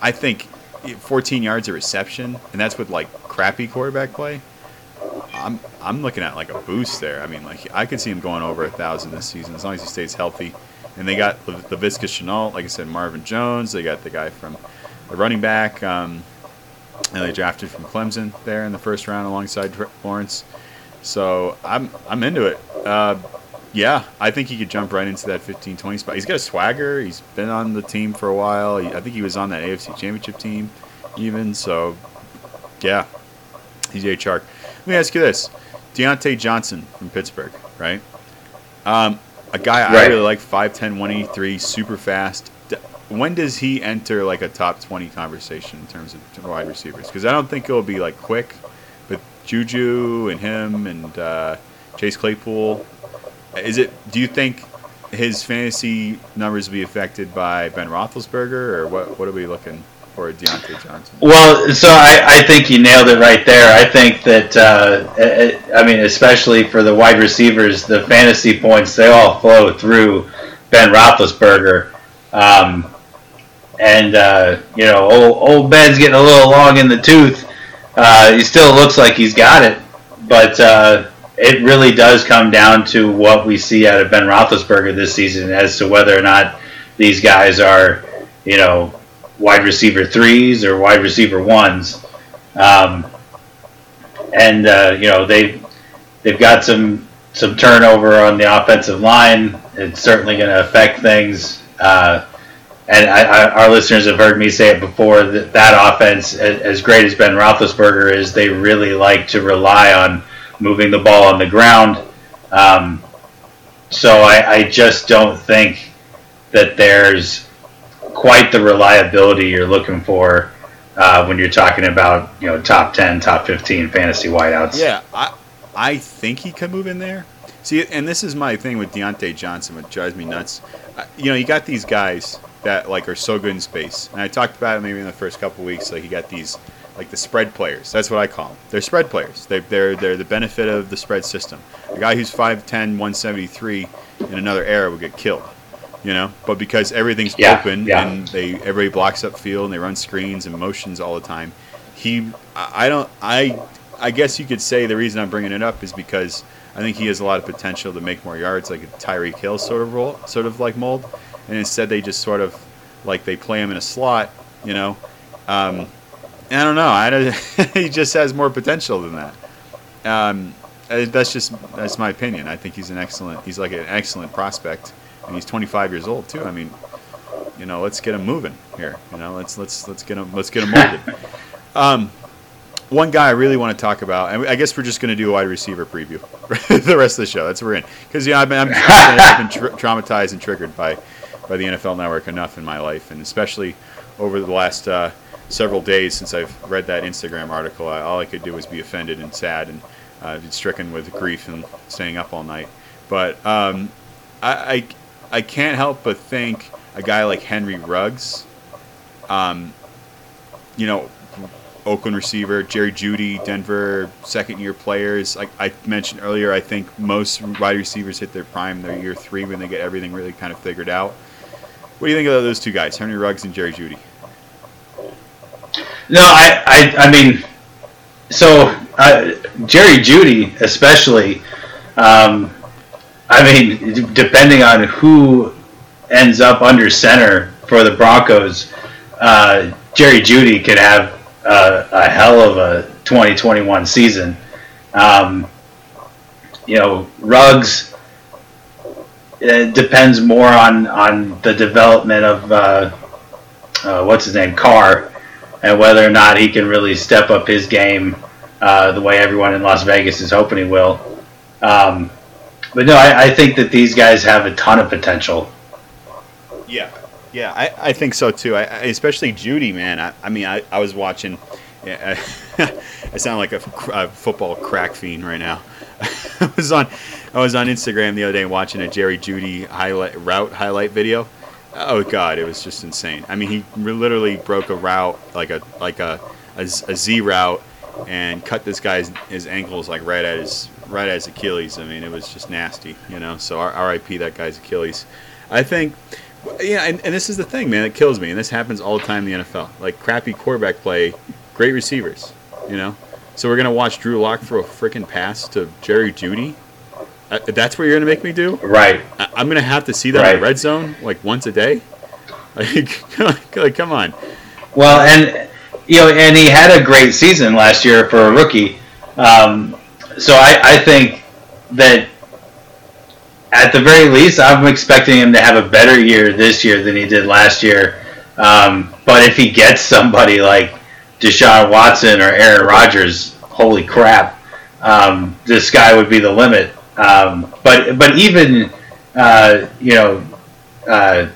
I think 14 yards of reception, and that's with like crappy quarterback play. I'm I'm looking at like a boost there. I mean, like I could see him going over a thousand this season as long as he stays healthy. And they got Laviska Shenault, like I said, Marvin Jones. They got the guy from the running back, um, and they drafted from Clemson there in the first round alongside Lawrence. So I'm I'm into it. Uh, yeah, I think he could jump right into that 15-20 spot. He's got a swagger. He's been on the team for a while. He, I think he was on that AFC Championship team, even. So, yeah, he's a Chark. Let me ask you this: Diontae Johnson from Pittsburgh, right? Um, a guy right. I really like 5'10", 183, super fast. When does he enter like a top 20 conversation in terms of wide receivers? Because I don't think it'll be like quick, but Juju and him and uh, Chase Claypool. Is it? Do you think his fantasy numbers will be affected by Ben Roethlisberger, or what? What are we looking? For Diontae Johnson? Well, so I, I think you nailed it right there. I think that uh, I mean, especially for the wide receivers, the fantasy points they all flow through Ben Roethlisberger. Um, and uh, you know, old, old Ben's getting a little long in the tooth. Uh, he still looks like he's got it, but uh, it really does come down to what we see out of Ben Roethlisberger this season as to whether or not these guys are, you know, wide receiver threes or wide receiver ones. Um, and uh, you know they they've got some some turnover on the offensive line. It's certainly going to affect things. Uh, and I, I, our listeners have heard me say it before that that offense, as great as Ben Roethlisberger is, they really like to rely on moving the ball on the ground. Um, so I, I just don't think that there's quite the reliability you're looking for uh, when you're talking about you know top ten, top fifteen fantasy wideouts. Yeah, I I think he could move in there. See, and this is my thing with Diontae Johnson, what drives me nuts. Uh, you know, you got these guys that like are so good in space, and I talked about it maybe in the first couple weeks. Like you got these like the spread players. That's what I call them. They're spread players. They're, they're they're the benefit of the spread system. A guy who's 5'10", 173 in another era would get killed you know. But because everything's yeah, open yeah. and they everybody blocks up field and they run screens and motions all the time, he I don't I I guess you could say the reason I'm bringing it up is because I think he has a lot of potential to make more yards, like a Tyreek Hill sort of role, sort of like mold, and instead they just sort of like they play him in a slot, you know. Um, I don't know. I don't, he just has more potential than that. Um, that's just that's my opinion. I think he's an excellent. He's like an excellent prospect and he's 25 years old too. I mean, you know, let's get him moving here. You know, let's let's let's get him let's get him molded. um, one guy I really want to talk about, and I guess we're just going to do a wide receiver preview the rest of the show. That's what we're in because yeah, I've been, I'm, I've been tra- traumatized and triggered by by the NFL Network enough in my life, and especially over the last uh, several days since I've read that Instagram article. I, all I could do was be offended and sad and uh, stricken with grief and staying up all night. But um, I, I can't help but think a guy like Henry Ruggs, um, you know, Oakland receiver, Jerry Jeudy, Denver second year players. Like I mentioned earlier, I think most wide receivers hit their prime their year three when they get everything really kind of figured out. What do you think of those two guys, Henry Ruggs and Jerry Jeudy? No, I, I, I mean, so uh, Jerry Jeudy, especially. Um, I mean, depending on who ends up under center for the Broncos, uh, Jerry Jeudy could have uh, a hell of a 2021 season. Um, you know, Ruggs it depends more on, on the development of uh, uh, what's his name, Carr, and whether or not he can really step up his game uh, the way everyone in Las Vegas is hoping he will. Um, but no, I, I think that these guys have a ton of potential. Yeah, yeah, I, I think so too. I, especially Jeudy, man. I, I mean, I, I was watching. Yeah, I sound like a, a, football crack fiend right now. I was on, I was on Instagram the other day watching a Jerry Jeudy highlight route highlight video. Oh God, it was just insane. I mean, he literally broke a route like a like a a, a Z route and cut this guy's his ankles like right at his right at his Achilles. I mean, it was just nasty, you know. So R.I.P. that guy's Achilles. I think, yeah, and, and this is the thing, man. It kills me, and this happens all the time in the NFL. Like crappy quarterback play, great receivers, you know. So we're gonna watch Drew Lock throw a freaking pass to Jerry Jeudy. Uh, that's what you're gonna make me do, right? I, am gonna have to see that right. in red zone like once a day. Like, like, come on. Well, and you know, and he had a great season last year for a rookie. Um, so I, I think that at the very least, I'm expecting him to have a better year this year than he did last year. Um, but if he gets somebody like Deshaun Watson or Aaron Rodgers, holy crap, um, this guy would be the limit. Um, but but even uh, you know, uh,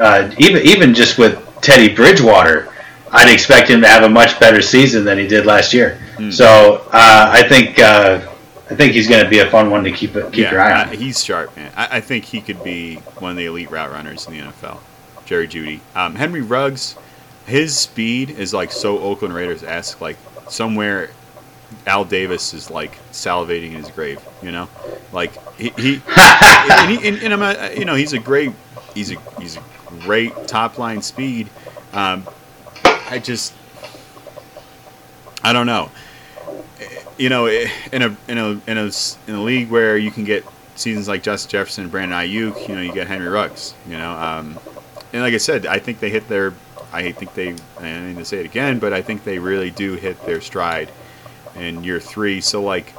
uh, even even just with Teddy Bridgewater, I'd expect him to have a much better season than he did last year. Mm. So uh, I think uh, I think he's going to be a fun one to keep keep yeah, your eye on. he's sharp, man. I, I, think he could be one of the elite route runners in the NFL. Jerry Jeudy, um, Henry Ruggs, his speed is like so Oakland Raiders esque. Like somewhere, Al Davis is like salivating in his grave. You know, like he, he, and, he and, and a, you know he's a great he's a he's a great top line speed. Um, I just, I don't know. You know, in a in a in a in a league where you can get seasons like Justin Jefferson, Brandon Aiyuk, you know, you get Henry Ruggs. You know, um, and like I said, I think they hit their. I think they. I need to say it again, but I think they really do hit their stride in year three. So like,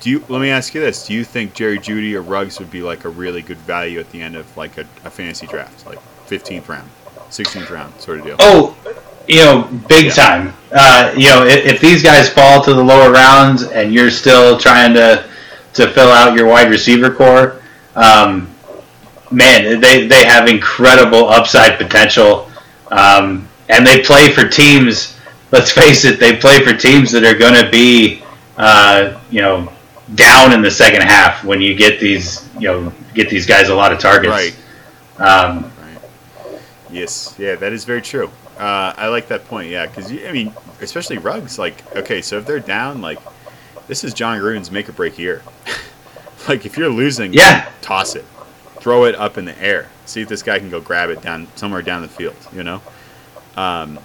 do you? Let me ask you this: Do you think Jerry Jeudy or Ruggs would be like a really good value at the end of like a, a fantasy draft, like 15th round, 16th round sort of deal? Oh, you know, big yeah. time. Uh, you know, if, if, these guys fall to the lower rounds and you're still trying to to fill out your wide receiver core, um, man, they they have incredible upside potential, um, and they play for teams. Let's face it, they play for teams that are going to be, uh, you know, down in the second half when you get these, you know, get these guys a lot of targets. Right. Um, right. Yes. Yeah, that is very true. Uh, I like that point. Yeah, because I mean, especially Ruggs. Like, okay, so if they're down, like, this is Jon Gruden's make or break year. like, if you're losing, yeah, toss it, throw it up in the air, see if this guy can go grab it down somewhere down the field. You know. Um,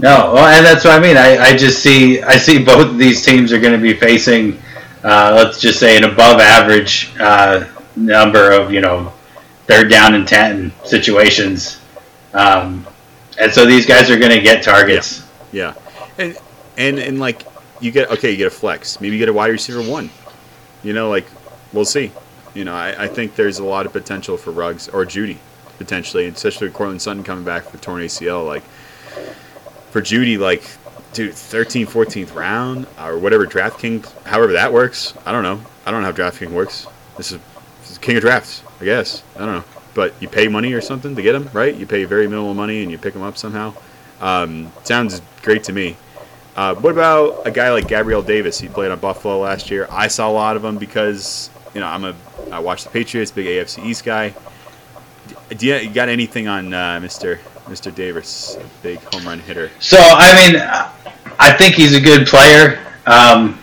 no, well, and that's what I mean. I, I just see I see both of these teams are going to be facing, uh, let's just say, an above average uh, number of you know third down and ten situations. Um, and so these guys are going to get targets. Yeah. yeah. And and and like you get okay, you get a flex. Maybe you get a wide receiver one. You know, like we'll see. You know, I, I think there's a lot of potential for Ruggs or Jeudy, potentially, especially with Courtland Sutton coming back for torn ACL. Like for Jeudy, like dude, 13th, 14th round or whatever DraftKings, however that works. I don't know. I don't know how DraftKings works. This is, this is king of drafts, I guess. I don't know but you pay money or something to get them, right? You pay very minimal money and you pick them up somehow. Um, sounds great to me. Uh, what about a guy like Gabriel Davis? He played on Buffalo last year. I saw a lot of him because you know I'm a I watch the Patriots, big AFC East guy. Do you, you got anything on uh, Mr. Mr. Davis, big home run hitter? So I mean, I think he's a good player. Um,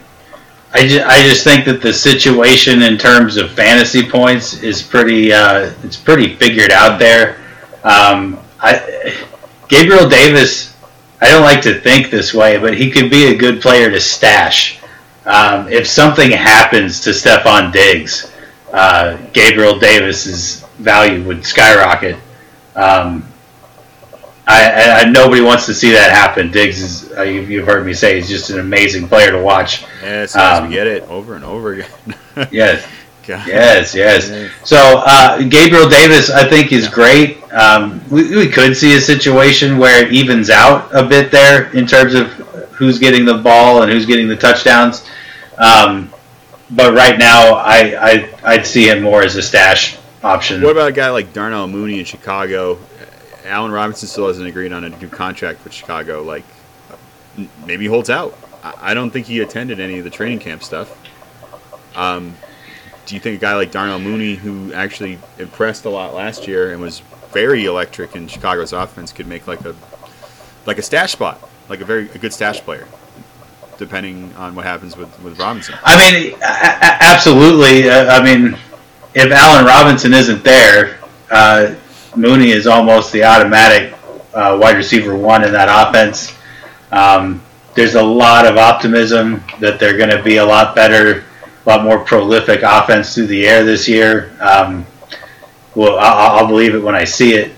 I just, I just think that the situation in terms of fantasy points is pretty uh, it's pretty figured out there. Um, I, Gabriel Davis, I don't like to think this way, but he could be a good player to stash. Um, if something happens to Stefon Diggs, uh, Gabriel Davis's value would skyrocket. Um, I, I, nobody wants to see that happen. Diggs is, uh, you've, you've, heard me say, he's just an amazing player to watch. Yes, um, we get it over and over again. yes. God. Yes, yes. So uh, Gabriel Davis, I think, is great. Um, we, we could see a situation where it evens out a bit there in terms of who's getting the ball and who's getting the touchdowns. Um, but right now, I, I I'd see him more as a stash option. What about a guy like Darnell Mooney in Chicago? Allen Robinson still hasn't agreed on a new contract with Chicago. Like, maybe holds out. I don't think he attended any of the training camp stuff. Um, do you think a guy like Darnell Mooney, who actually impressed a lot last year and was very electric in Chicago's offense, could make like a like a stash spot, like a very a good stash player, depending on what happens with with Robinson? I mean, absolutely. Uh, I mean, if Allen Robinson isn't there, uh, Mooney is almost the automatic uh, wide receiver one in that offense. Um, there's a lot of optimism that they're going to be a lot better, a lot more prolific offense through the air this year. Um, well, I'll, I'll, believe it when I see it.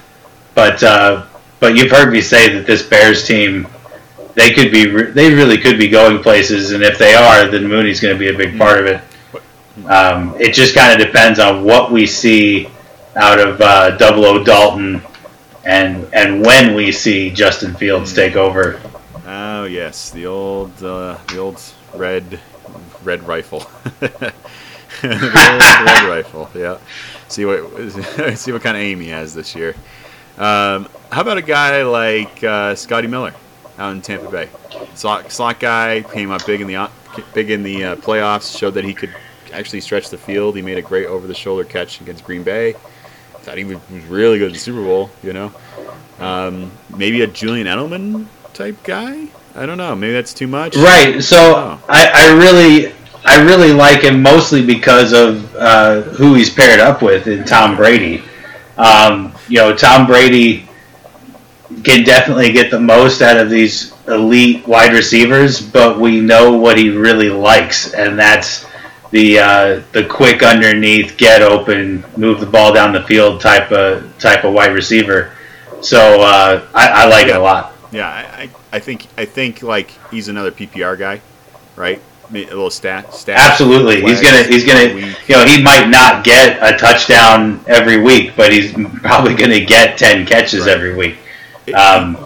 But uh, but you've heard me say that this Bears team, they could be, they really could be going places, and if they are, then Mooney's going to be a big part of it. Um, it just kind of depends on what we see out of uh, Double O Dalton, and and when we see Justin Fields hmm. take over. Oh yes, the old uh, the old red red rifle. the red rifle. Yeah. See what see what kind of aim he has this year. Um, how about a guy like uh, Scotty Miller out in Tampa Bay? Slot, slot guy came up big in the big in the uh, playoffs. Showed that he could actually stretch the field. He made a great over the shoulder catch against Green Bay. I thought he was really good in the Super Bowl. You know, um, maybe a Julian Edelman type guy. I don't know. Maybe that's too much. Right. So I, I really I really like him mostly because of uh, who he's paired up with in Tom Brady. Um, you know, Tom Brady can definitely get the most out of these elite wide receivers, but we know what he really likes, and that's the uh, the quick underneath, get open, move the ball down the field type of type of wide receiver. So uh, I, I, like it a lot. Yeah, I, I think I think like he's another PPR guy, right? A little stat, stat. Absolutely, he's gonna he's gonna you know he might not get a touchdown every week, but he's probably gonna get ten catches right. every week. Um,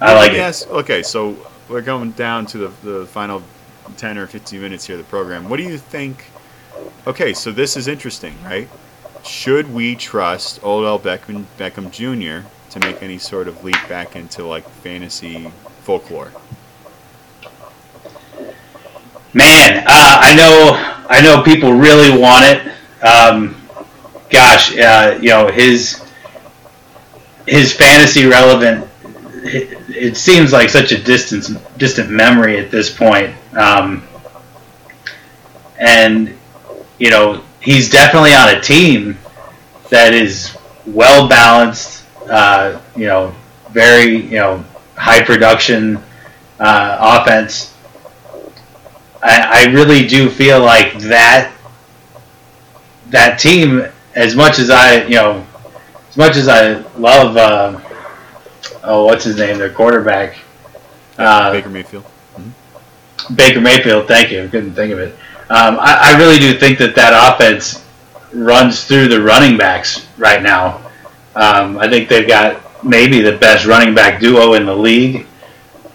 I like it. okay, so we're going down to the the final ten or fifteen minutes here of the program. What do you think? Okay, so this is interesting, right? Should we trust old Odell Beckham Beckham Jr. to make any sort of leap back into like fantasy folklore? Man, uh, I know, I know people really want it. Um, gosh, uh, you know his his fantasy relevant. It, it, seems like such a distant distant memory at this point. Um, and you know he's definitely on a team that is well balanced. Uh, you know, very you know high production uh, offense. I, I really do feel like that that team, as much as I you know, as much as I love, uh, oh, what's his name, their quarterback, uh, Baker Mayfield. Mm-hmm. Baker Mayfield, thank you. I couldn't think of it. Um, I, I really do think that that offense runs through the running backs right now. Um, I think they've got maybe the best running back duo in the league,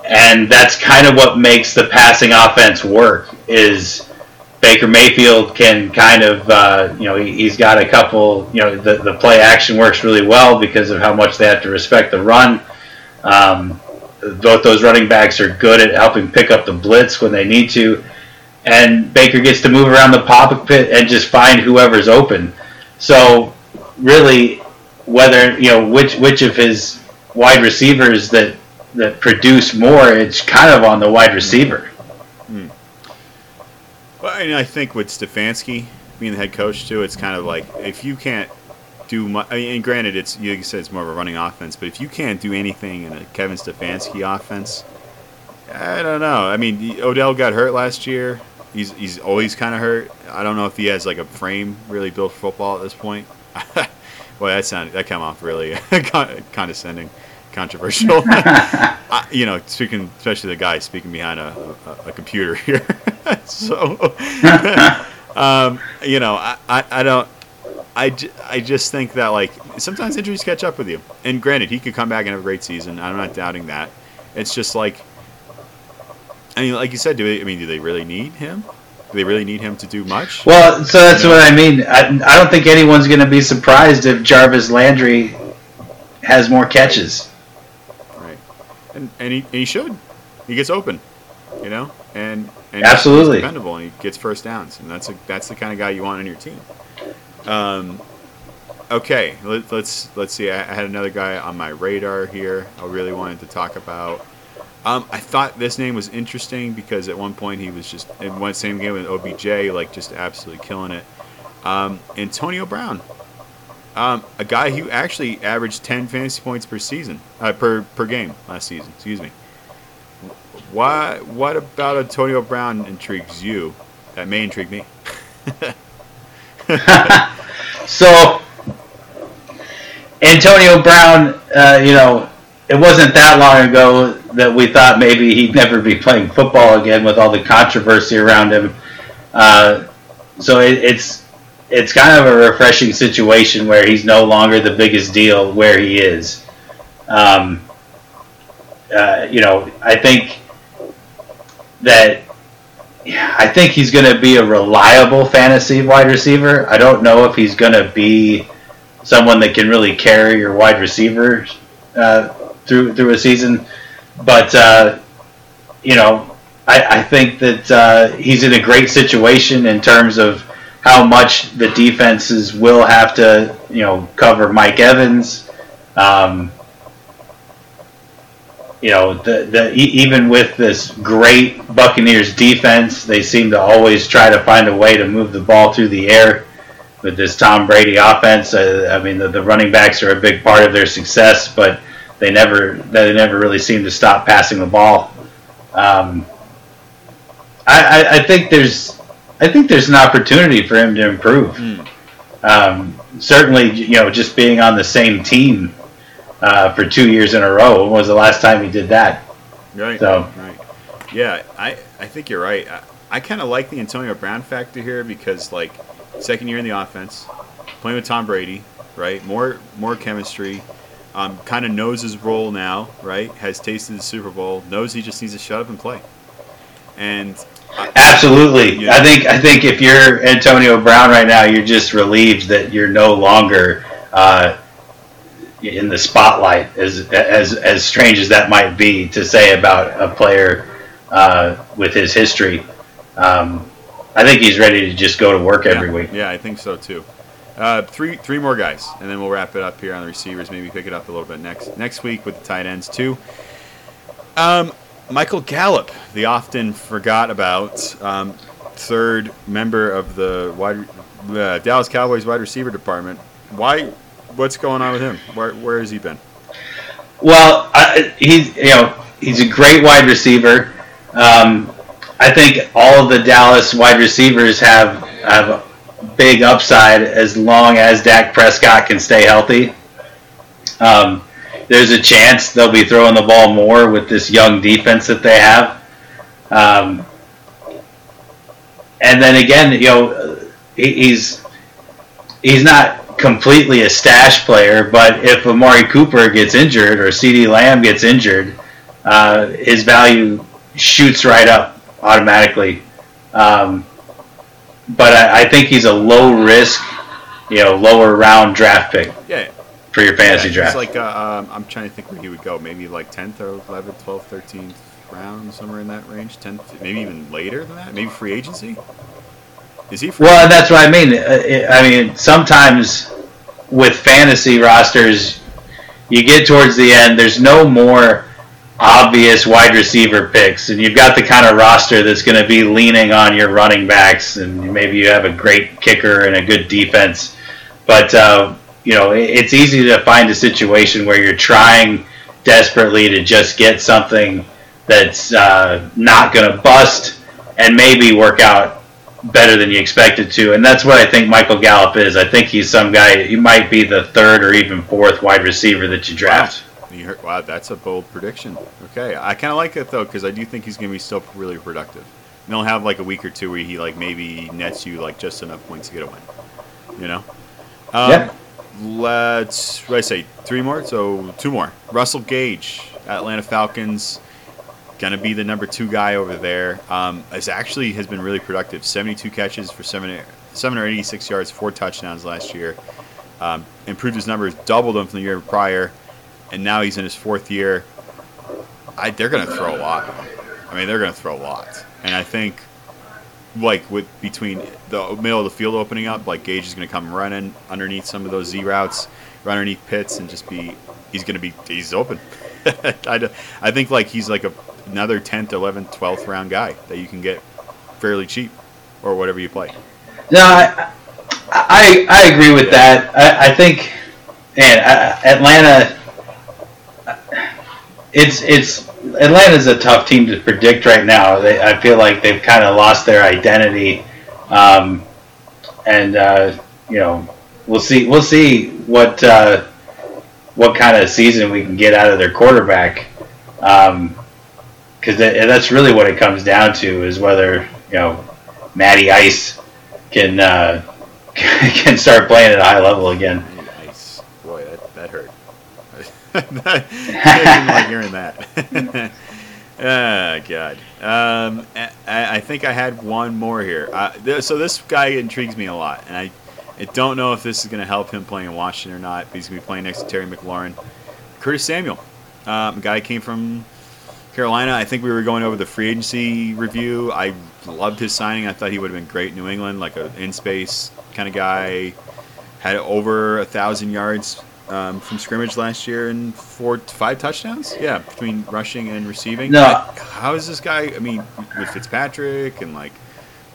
and that's kind of what makes the passing offense work. Is Baker Mayfield can kind of uh, you know he, has got a couple you know the the play action works really well because of how much they have to respect the run. Um, both those running backs are good at helping pick up the blitz when they need to, and Baker gets to move around the pocket and just find whoever's open. So really, whether you know which which of his wide receivers that that produce more, it's kind of on the wide receiver. Hmm. Well, I, mean, I think with Stefanski being the head coach too, it's kind of like if you can't do much. I mean, and granted, it's you said it's more of a running offense, but if you can't do anything in a Kevin Stefanski offense, I don't know. I mean, Odell got hurt last year. He's he's always kind of hurt. I don't know if he has like a frame really built for football at this point. Well, that sounded that came off really condescending, controversial. I, you know, speaking especially the guy speaking behind a, a, a computer here. so, um, you know, I, I, I don't. I, I just think that like sometimes injuries catch up with you. And granted, he could come back and have a great season. I'm not doubting that. It's just like, I mean, like you said, do they, I mean, do they really need him? Do they really need him to do much? Well, so that's you know? what I mean. I, I don't think anyone's going to be surprised if Jarvis Landry has more catches. Right, and and he, and he should. He gets open, you know, and and absolutely he's dependable, and he gets first downs, and that's a, that's the kind of guy you want on your team. Um, okay, let, let's let's see. I, I had another guy on my radar here. I really wanted to talk about. Um, I thought this name was interesting because at one point he was just in one same game with OBJ, like just absolutely killing it. Um, Antonio Brown, um, a guy who actually averaged 10 fantasy points per season, uh, per per game last season. Excuse me. Why? What about Antonio Brown intrigues you? That may intrigue me. so, Antonio Brown, uh, you know, it wasn't that long ago that we thought maybe he'd never be playing football again with all the controversy around him. Uh, so it, it's it's kind of a refreshing situation where he's no longer the biggest deal where he is. Um, uh, you know, I think that I think he's going to be a reliable fantasy wide receiver. I don't know if he's going to be someone that can really carry your wide receiver uh, through through a season, but uh, you know, I, I think that uh, he's in a great situation in terms of how much the defenses will have to you know cover Mike Evans. Um, you know, the, the even with this great Buccaneers defense, they seem to always try to find a way to move the ball through the air. With this Tom Brady offense, uh, I mean, the, the running backs are a big part of their success, but they never they never really seem to stop passing the ball. Um, I, I, I, think there's I think there's an opportunity for him to improve. Mm. Um, certainly, you know, just being on the same team uh, for two years in a row. When was the last time he did that? Right. So. Right. Yeah, I, I think you're right. I, I kind of like the Antonio Brown factor here because like second year in the offense, playing with Tom Brady, right? More more chemistry. Um, kind of knows his role now, right? Has tasted the Super Bowl. Knows he just needs to shut up and play. And absolutely, you know, I think I think if you're Antonio Brown right now, you're just relieved that you're no longer. Uh, in the spotlight, as as as strange as that might be to say about a player uh, with his history. Um, I think he's ready to just go to work yeah, every week. Yeah, I think so too. Uh, three three more guys, and then we'll wrap it up here on the receivers. Maybe pick it up a little bit next next week with the tight ends too. Um, Michael Gallup, the often forgot about um, third member of the wide uh, Dallas Cowboys wide receiver department. Why what's going on with him? Where where has he been? Well, he's you know he's a great wide receiver. Um, I think all of the Dallas wide receivers have have big upside as long as Dak Prescott can stay healthy. Um, there's a chance they'll be throwing the ball more with this young defense that they have. Um, and then again, you know, he's he's not completely a stash player, but if Amari Cooper gets injured or CeeDee Lamb gets injured, uh, his value shoots right up automatically. Um, but I, I, think he's a low risk, you know, lower round draft pick. Yeah. For your fantasy yeah, draft. like uh, um, I'm trying to think where he would go. Maybe like 10th or 11th, 12th, 13th round, somewhere in that range. 10th, maybe even later than that. Maybe free agency. Is he? well, that's what I mean. Uh, I mean, sometimes with fantasy rosters, you get towards the end. There's no more obvious wide receiver picks, and you've got the kind of roster that's going to be leaning on your running backs, and maybe you have a great kicker and a good defense. But uh, you know, it's easy to find a situation where you're trying desperately to just get something that's uh, not going to bust and maybe work out better than you expected to, and that's what I think Michael Gallup is. I think he's some guy. He might be the third or even fourth wide receiver that you draft. Wow, you heard, wow that's a bold prediction. Okay, I kind of like it though because I do think he's going to be still really productive. And he'll have like a week or two where he like maybe nets you like just enough points to get a win. You know. Um, yeah. Let's what I say three more. So two more. Russell Gage, Atlanta Falcons going to be the number two guy over there. Um, is actually has been really productive. 72 catches for seven, 786 yards, four touchdowns last year. Um, improved his numbers, doubled them from the year prior, and now he's in his fourth year. I, they're going to throw a lot. I mean, they're going to throw a lot, and I think like with between the middle of the field opening up, like Gage is going to come running underneath some of those Z routes, run underneath pits, and just be he's going to be he's open. I, I think like he's like a another 10th, 11th, 12th round guy that you can get fairly cheap or whatever you play. No, I, I, I agree with that. I, I think, man, Atlanta, it's it's Atlanta's a tough team to predict right now. They, I feel like they've kind of lost their identity, um, and uh, you know, we'll see. We'll see what uh, what kind of season we can get out of their quarterback. Um, because that's really what it comes down to is whether you know Matty Ice can uh, can start playing at a high level again. Ice, boy, that that hurt. I didn't like hearing that. Ah, God. Um, I, I think I had one more here. Uh, th- so this guy intrigues me a lot, and I, I don't know if this is going to help him playing in Washington or not. But he's going to be playing next to Terry McLaurin. Curtis Samuel, um, guy came from Carolina. I think we were going over the free agency review. I loved his signing. I thought he would have been great in New England, like an in space kind of guy. Had over a thousand yards um, from scrimmage last year and four, five touchdowns. Yeah, between rushing and receiving. No, how is this guy? I mean, with Fitzpatrick and like,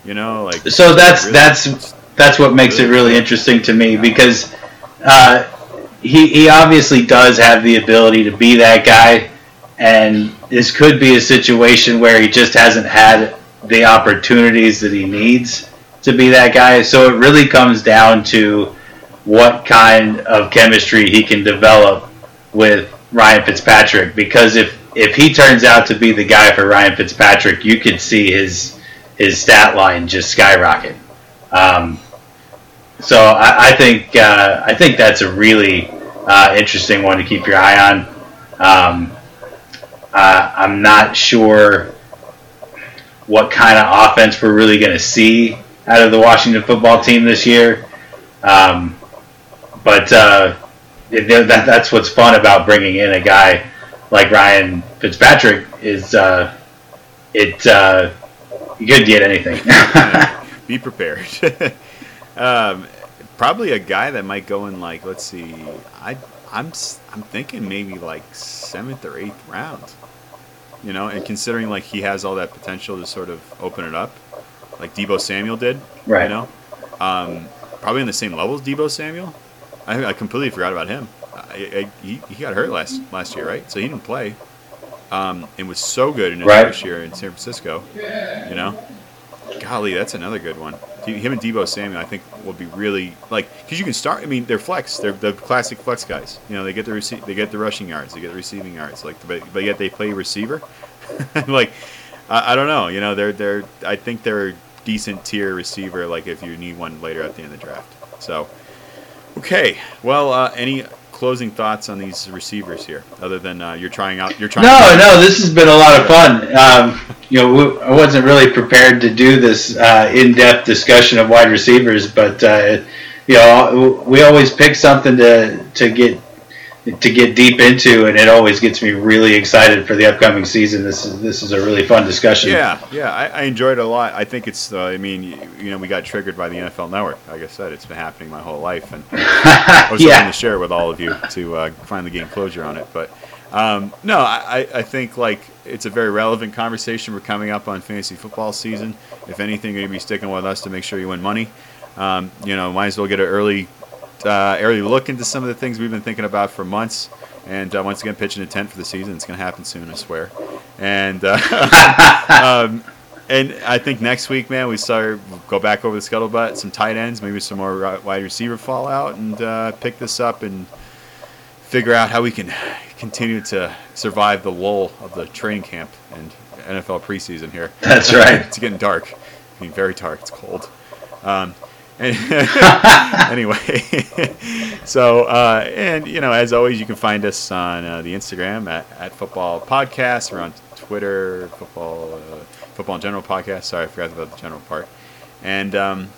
you know, like. So that's really, that's that's what makes really, it really interesting to me because uh, he he obviously does have the ability to be that guy, and this could be a situation where he just hasn't had the opportunities that he needs to be that guy. So it really comes down to what kind of chemistry he can develop with Ryan Fitzpatrick. Because if if he turns out to be the guy for Ryan Fitzpatrick, you could see his his stat line just skyrocket. Um, so I, I think uh, I think that's a really uh, interesting one to keep your eye on. Um, uh, I'm not sure what kind of offense we're really going to see out of the Washington football team this year. Um, but uh, that, that's what's fun about bringing in a guy like Ryan Fitzpatrick is uh, it uh, you could get anything. Be prepared. um, probably a guy that might go in like let's see, I I'm I'm thinking maybe like seventh or eighth round. You know, and considering like he has all that potential to sort of open it up, like Deebo Samuel did. Right. You know, um, probably in the same level as Deebo Samuel. I, I completely forgot about him. I, I, he, he got hurt last last year, right? So he didn't play. Um, and was so good in his right. first year in San Francisco. You know, golly, that's another good one. Him and Deebo Samuel, I think, will be really like because you can start. I mean, they're flex. They're the classic flex guys. You know, they get the rece- they get the rushing yards, they get the receiving yards. Like, but, but yet they play receiver. like, I, I don't know. You know, they're they're. I think they're a decent tier receiver. Like if you need one later at the end of the draft. So, okay. Well, uh, any closing thoughts on these receivers here, other than uh, you're trying out? You're trying. No, no. This has been a lot of fun. Um, you know, I wasn't really prepared to do this uh, in-depth discussion of wide receivers, but uh, you know, we always pick something to to get to get deep into, and it always gets me really excited for the upcoming season. This is this is a really fun discussion. Yeah, yeah, I, I enjoyed it a lot. I think it's. Uh, I mean, you, you, know, we got triggered by the NFL Network. Like I said, it's been happening my whole life, and I was yeah. hoping to share it with all of you to uh, finally gain closure on it. But um, no, I, I think like it's a very relevant conversation. We're coming up on fantasy football season. If anything, you're gonna be sticking with us to make sure you win money. Um, you know, might as well get an early uh, early look into some of the things we've been thinking about for months. And uh, once again, pitching a tent for the season. It's going to happen soon, I swear. And uh, um, and I think next week, man, we start go back over the scuttlebutt, some tight ends, maybe some more wide receiver fallout, and uh, pick this up and figure out how we can continue to survive the lull of the training camp and NFL preseason here. That's right. it's getting dark. I mean, very dark. It's cold. Um, anyway, so uh, and you know, as always, you can find us on uh, the Instagram at, at Football Podcast. We're on Twitter, Football uh, Football General Podcast. Sorry, I forgot about the general part. And um,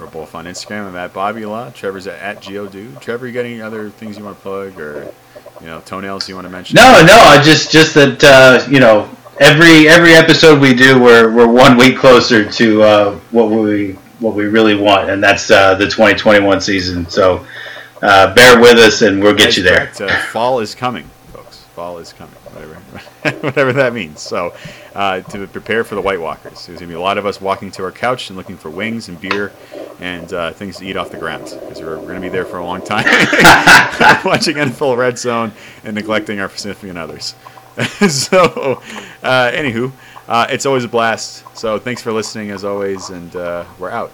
we're both on Instagram. I'm at Bobby Law. Trevor's at, at Geodude. Trevor, you got any other things you want to plug or you know toenails you want to mention? No, no. Just just that uh, you know every every episode we do, we're we're one week closer to uh, what we what we really want, and that's uh, the 2021 season. So uh, bear with us, and we'll get you there. Uh, fall is coming, folks. Fall is coming. Whatever, whatever that means. So uh, to prepare for the White Walkers, there's gonna be a lot of us walking to our couch and looking for wings and beer and uh, things to eat off the ground because we're, we're gonna be there for a long time, watching NFL Red Zone and neglecting our significant others. so, uh, anywho. Uh, it's always a blast. So thanks for listening as always, and uh, we're out.